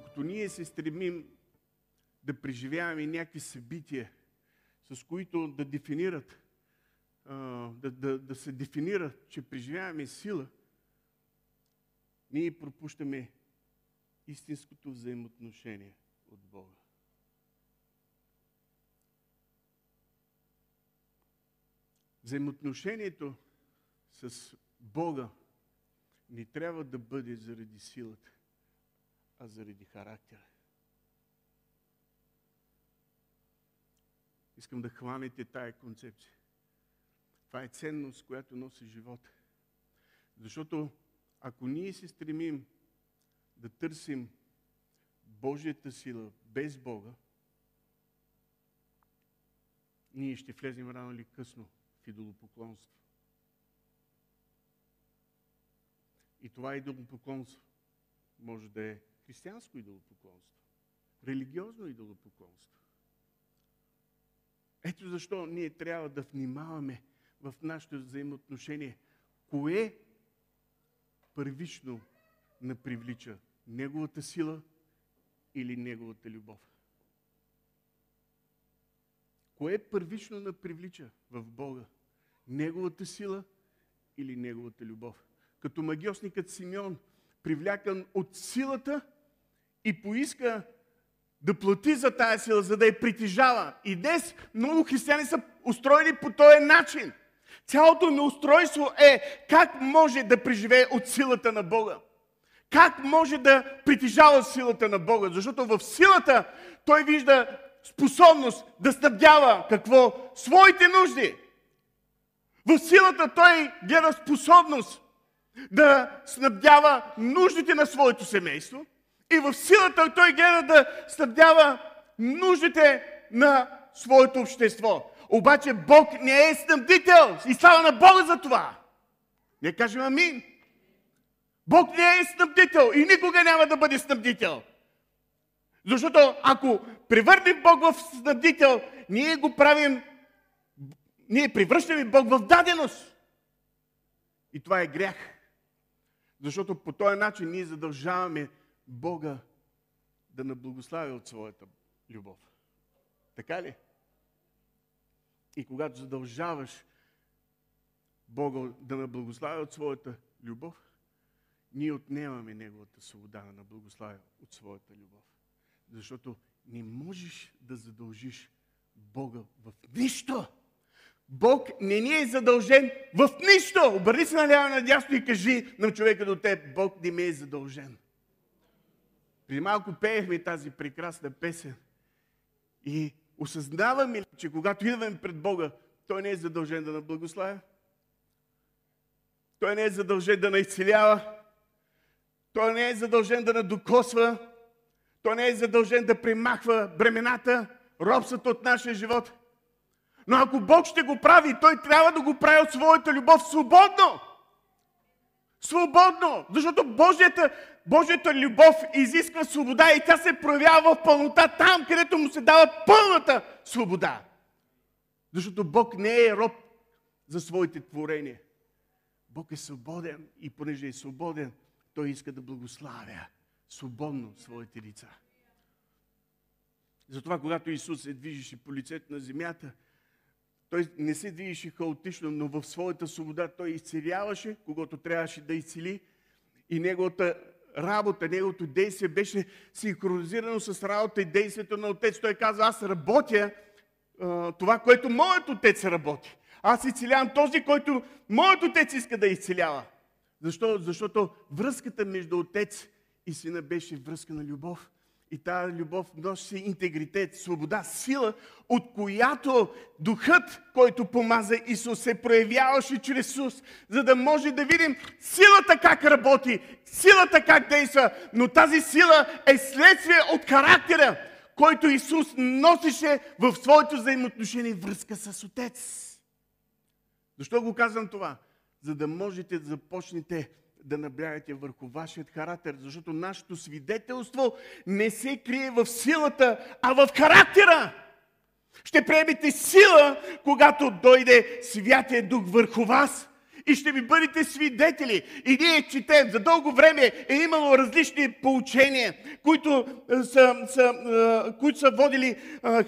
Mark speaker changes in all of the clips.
Speaker 1: Докато ние се стремим да преживяваме някакви събития, с които да дефинират, да, да, да се дефинира, че преживяваме сила, ние пропущаме истинското взаимоотношение от Бога. Взаимоотношението с Бога не трябва да бъде заради силата, а заради характера. Искам да хванете тая концепция. Това е ценност, която носи живота. Защото ако ние се стремим да търсим Божията сила без Бога, ние ще влезем рано или късно в идолопоклонство. И това идолопоклонство може да е християнско идолопоклонство, религиозно идолопоклонство. Ето защо ние трябва да внимаваме в нашето взаимоотношение. Кое първично напривлича? Неговата сила или Неговата любов? Кое първично напривлича в Бога? Неговата сила или Неговата любов? Като магиосникът Симеон, привлякан от силата и поиска да плати за тая сила, за да я притежава. И днес много християни са устроени по този начин. Цялото ми устройство е как може да преживее от силата на Бога. Как може да притежава силата на Бога? Защото в силата той вижда способност да снабдява какво? Своите нужди. В силата той гледа способност да снабдява нуждите на своето семейство. И в силата той гледа да снабдява нуждите на своето общество. Обаче Бог не е снабдител. И слава на Бога за това. Не кажем амин. Бог не е снабдител и никога няма да бъде снабдител. Защото ако превърнем Бог в снабдител, ние го правим, ние превръщаме Бог в даденост. И това е грях. Защото по този начин ние задължаваме Бога да наблагославя от своята любов. Така ли? И когато задължаваш Бога да наблагославя от своята любов, ние отнемаме Неговата свобода на благославя от своята любов. Защото не можеш да задължиш Бога в нищо. Бог не ни е задължен в нищо. Обърни се наляво надясно и кажи на човека до теб, Бог не ме е задължен. Преди малко пеехме тази прекрасна песен. И осъзнаваме ли, че когато идваме пред Бога, Той не е задължен да наблагославя? Той не е задължен да наизцелява. Той не е задължен да надокосва. Той не е задължен да примахва бремената, робството от нашия живот. Но ако Бог ще го прави, Той трябва да го прави от своята любов свободно. Свободно! Защото Божията, Божията любов изисква свобода и тя се проявява в пълнота там, където му се дава пълната свобода. Защото Бог не е роб за своите творения. Бог е свободен и понеже е свободен, Той иска да благославя свободно своите лица. Затова, когато Исус се движеше по лицето на земята, той не се движеше хаотично, но в своята свобода той изцеляваше, когато трябваше да изцели. И неговата работа, неговото действие беше синхронизирано с работа и действието на Отец. Той казва, аз работя това, което моят Отец работи. Аз изцелявам този, който моят Отец иска да изцелява. Защо? Защото връзката между Отец и Сина беше връзка на любов. И тази любов носи интегритет, свобода, сила, от която духът, който помаза Исус, се проявяваше чрез Исус, за да може да видим силата как работи, силата как действа. Но тази сила е следствие от характера, който Исус носеше в своето взаимоотношение връзка с Отец. Защо го казвам това? За да можете да започнете да наблягате върху вашият характер, защото нашето свидетелство не се крие в силата, а в характера. Ще приемете сила, когато дойде Святия Дух върху вас и ще ми бъдете свидетели. И ние четем, за дълго време е имало различни поучения, които са, са, които са водили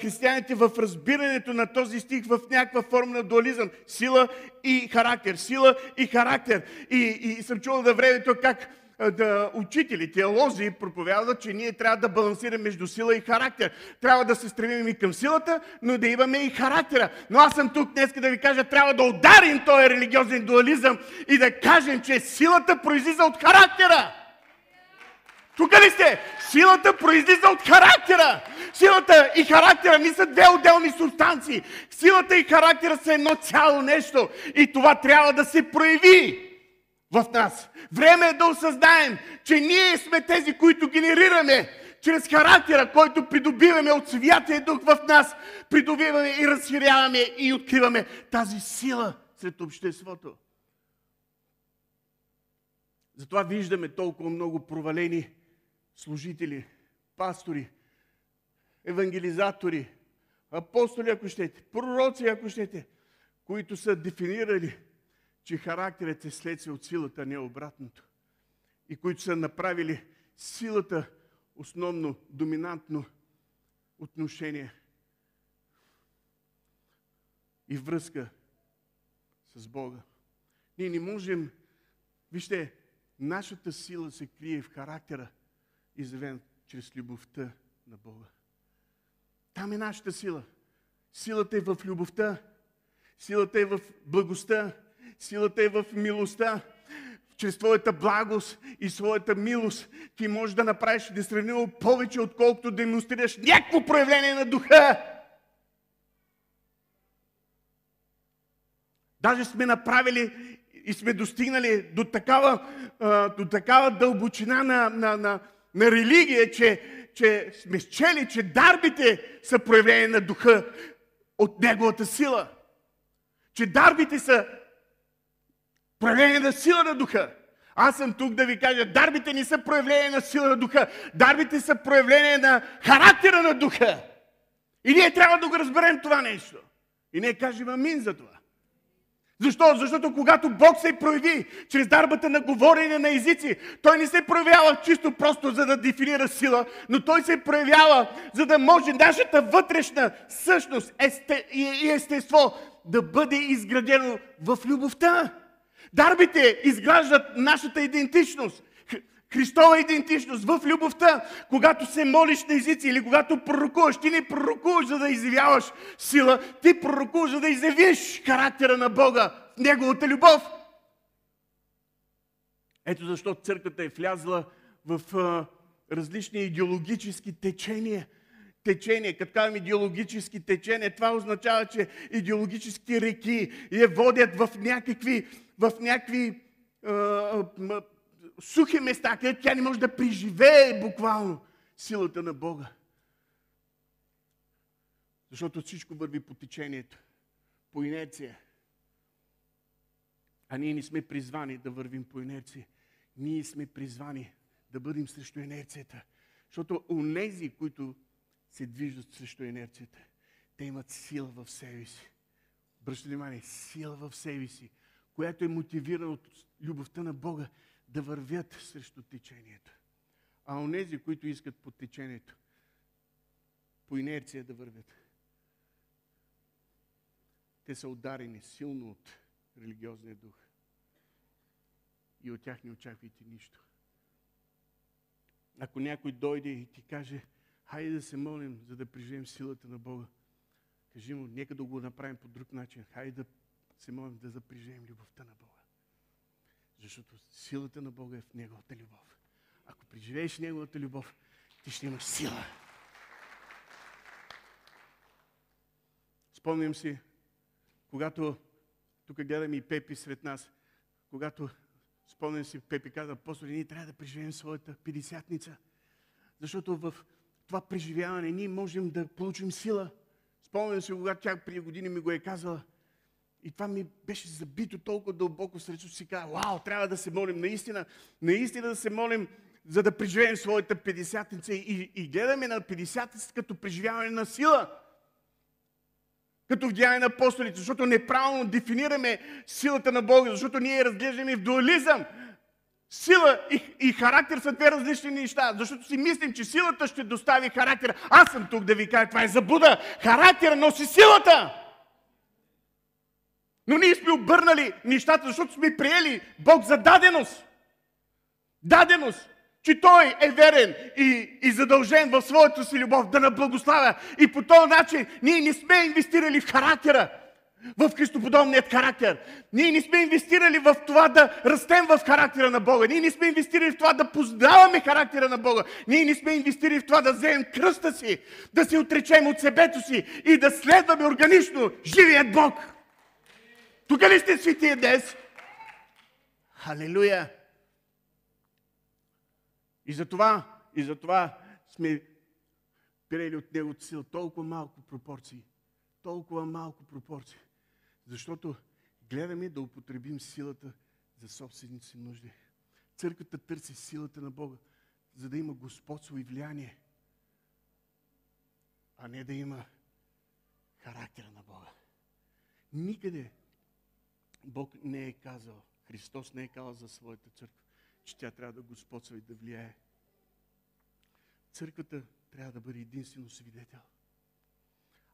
Speaker 1: християните в разбирането на този стих в някаква форма на дуализъм. Сила и характер, сила и характер. И, и съм чувал на времето как да, учители, теолози проповядват, че ние трябва да балансираме между сила и характер. Трябва да се стремим и към силата, но да имаме и характера. Но аз съм тук днес да ви кажа, трябва да ударим този религиозен дуализъм и да кажем, че силата произлиза от характера. Тук ли сте? Силата произлиза от характера. Силата и характера не са две отделни субстанции. Силата и характера са едно цяло нещо. И това трябва да се прояви в нас. Време е да осъзнаем, че ние сме тези, които генерираме чрез характера, който придобиваме от Святия Дух в нас, придобиваме и разширяваме и откриваме тази сила сред обществото. Затова виждаме толкова много провалени служители, пастори, евангелизатори, апостоли, ако щете, пророци, ако щете, които са дефинирали че характерът е следствие от силата, не обратното. И които са направили силата основно, доминантно отношение и връзка с Бога. Ние не можем, вижте, нашата сила се крие в характера, изявен чрез любовта на Бога. Там е нашата сила. Силата е в любовта. Силата е в благостта. Силата е в милостта. Чрез твоята благост и своята милост ти можеш да направиш несравнимо повече, отколкото демонстрираш някакво проявление на духа. Даже сме направили и сме достигнали до такава, до такава дълбочина на, на, на, на религия, че, че сме счели, че дарбите са проявление на духа от неговата сила. Че дарбите са Проявление на сила на духа. Аз съм тук да ви кажа, дарбите не са проявление на сила на духа. Дарбите са проявление на характера на духа. И ние трябва да го разберем това нещо. И ние кажем амин за това. Защо? Защото когато Бог се прояви чрез дарбата на говорене на езици, Той не се проявява чисто просто за да дефинира сила, но Той се проявява за да може нашата вътрешна същност и естество да бъде изградено в любовта. Дарбите изграждат нашата идентичност. Христова идентичност в любовта. Когато се молиш на езици или когато пророкуваш, ти не пророкуваш, за да изявяваш сила, ти пророкуваш, за да изявиш характера на Бога, Неговата любов. Ето защо църквата е влязла в а, различни идеологически течения. Течения, като казвам идеологически течения, това означава, че идеологически реки я водят в някакви в някакви а, сухи места, където тя не може да преживее буквално силата на Бога. Защото всичко върви по течението, по инерция. А ние не сме призвани да вървим по инерция. Ние сме призвани да бъдем срещу инерцията. Защото онези, които се движат срещу инерцията, те имат сила в себе си. Обръщайте внимание, сила в себе си която е мотивирана от любовта на Бога, да вървят срещу течението. А онези, които искат по течението, по инерция да вървят, те са ударени силно от религиозния дух. И от тях не очаквайте нищо. Ако някой дойде и ти каже, хайде да се молим, за да преживеем силата на Бога, кажи му, нека да го направим по друг начин. Хайде да се молим да запрежем любовта на Бога. Защото силата на Бога е в Неговата любов. Ако преживееш Неговата любов, ти ще имаш сила. Спомням си, когато тук гледаме и Пепи сред нас, когато спомням си, Пепи каза, апостол, ние трябва да преживеем своята педесятница. Защото в това преживяване ние можем да получим сила. Спомням си, когато тя преди години ми го е казала, и това ми беше забито толкова дълбоко срещу си каза, вау, трябва да се молим наистина, наистина да се молим, за да преживеем своята 50 И, и гледаме на 50 като преживяване на сила. като в Деяния на апостолите, защото неправилно дефинираме силата на Бога, защото ние разглеждаме в дуализъм. Сила и, и характер са две различни неща, защото си мислим, че силата ще достави характера. Аз съм тук да ви кажа, това е забуда. Характера носи силата. Но ние сме обърнали нещата, защото сме приели Бог за даденост. Даденост че Той е верен и, и задължен в своята си любов да наблагославя. И по този начин ние не сме инвестирали в характера, в Христоподобният характер. Ние не сме инвестирали в това да растем в характера на Бога. Ние не сме инвестирали в това да познаваме характера на Бога. Ние не сме инвестирали в това да вземем кръста си, да се отречем от себето си и да следваме органично живият Бог. Тук ли сте светия днес? Халелуя! И затова, и затова сме приели от него сила толкова малко пропорции. Толкова малко пропорции. Защото гледаме да употребим силата за собствените си нужди. Църквата търси силата на Бога, за да има господство и влияние, а не да има характера на Бога. Никъде Бог не е казал, Христос не е казал за своята църква, че тя трябва да господства и да влияе. Църквата трябва да бъде единствено свидетел.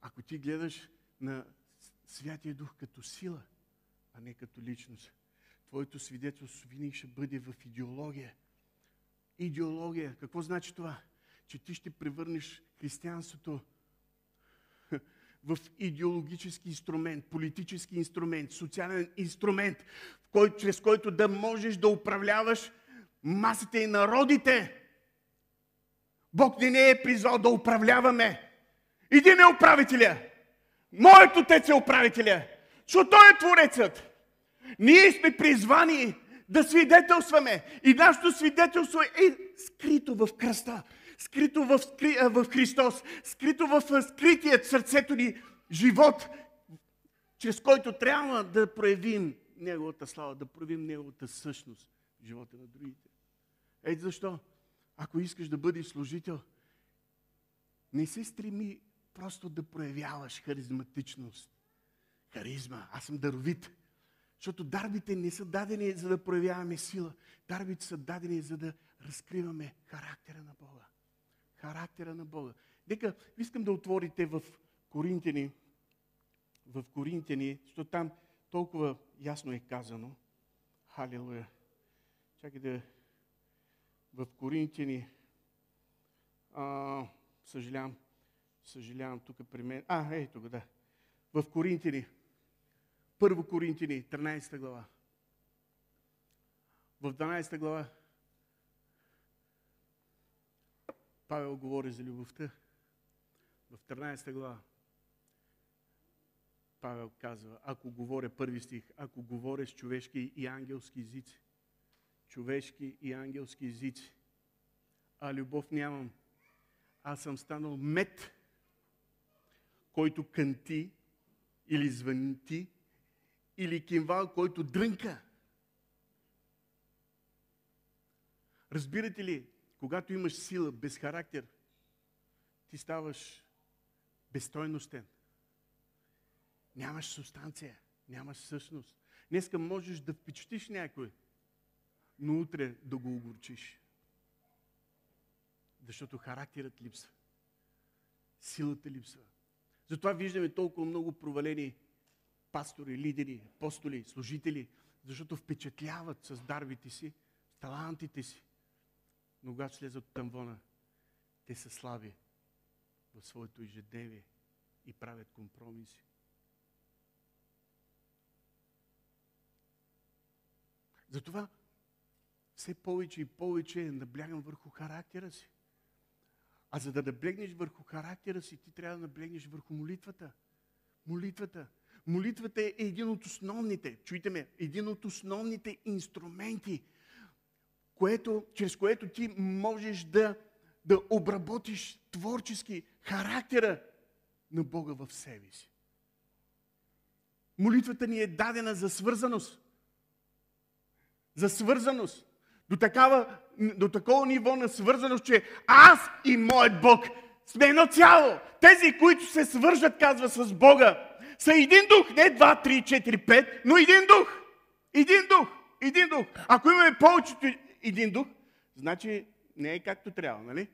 Speaker 1: Ако ти гледаш на Святия Дух като сила, а не като личност, твоето свидетелство винаги ще бъде в идеология. Идеология. Какво значи това? Че ти ще превърнеш християнството в идеологически инструмент, политически инструмент, социален инструмент, в който, чрез който да можеш да управляваш масите и народите. Бог не е призвал да управляваме. Един е управителя. Моят отец е управителя. Защото той е творецът. Ние сме призвани да свидетелстваме. И нашето свидетелство е скрито в кръста скрито в, в Христос, скрито в скритият сърцето ни живот, чрез който трябва да проявим Неговата слава, да проявим Неговата същност в живота на другите. Ето защо, ако искаш да бъдеш служител, не се стреми просто да проявяваш харизматичност. Харизма. Аз съм даровит. Защото дарбите не са дадени за да проявяваме сила. Дарбите са дадени за да разкриваме характера на Бога характера на Бога. Нека искам да отворите в Коринтини, в Коринтини, защото там толкова ясно е казано. Халилуя. Чакай да... В Коринтини... А, съжалявам, съжалявам тук при мен. А, ей тук, да. В Коринтини. Първо Коринтини, 13 глава. В 12 глава Павел говори за любовта. В 13 глава Павел казва, ако говоря, първи стих, ако говоря с човешки и ангелски езици, човешки и ангелски езици, а любов нямам, аз съм станал мед, който кънти или звънти, или кимвал, който дрънка. Разбирате ли, когато имаш сила без характер, ти ставаш безстойностен. Нямаш субстанция, нямаш същност. Днеска можеш да впечатлиш някой, но утре да го огорчиш. Защото характерът липсва. Силата липсва. Затова виждаме толкова много провалени пастори, лидери, апостоли, служители, защото впечатляват с дарбите си, с талантите си. Но когато слезат от тамвона, те са слаби в своето ежедневие и правят компромиси. Затова все повече и повече наблягам върху характера си. А за да наблегнеш върху характера си, ти трябва да наблегнеш върху молитвата. Молитвата. Молитвата е един от основните, чуйте ме, един от основните инструменти – което, чрез което ти можеш да, да обработиш творчески характера на Бога в себе си. Молитвата ни е дадена за свързаност. За свързаност. До, такава, до такова ниво на свързаност, че аз и моят Бог сме едно цяло. Тези, които се свържат, казва, с Бога, са един дух. Не два, три, четири, пет, но един дух. Един дух. Един дух. Ако имаме повечето един дух, значи не е както трябва, нали?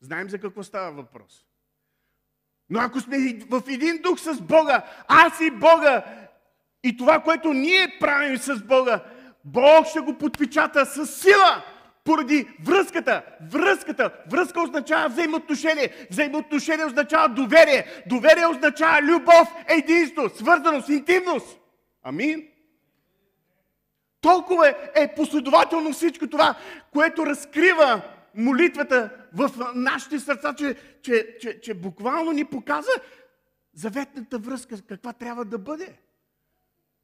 Speaker 1: Знаем за какво става въпрос. Но ако сме в един дух с Бога, аз и Бога, и това, което ние правим с Бога, Бог ще го подпечата с сила, поради връзката. Връзката. Връзка означава взаимоотношение. Взаимоотношение означава доверие. Доверие означава любов, единство, свързаност, интимност. Амин. Толкова е последователно всичко това, което разкрива молитвата в нашите сърца, че, че, че, че буквално ни показа заветната връзка, каква трябва да бъде.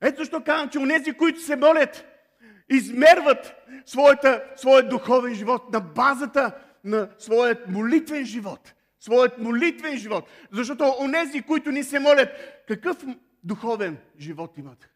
Speaker 1: Ето защо казвам, че онези, които се молят, измерват своята, своят духовен живот на базата на своят молитвен живот. Своят молитвен живот. Защото онези, които ни се молят, какъв духовен живот имат?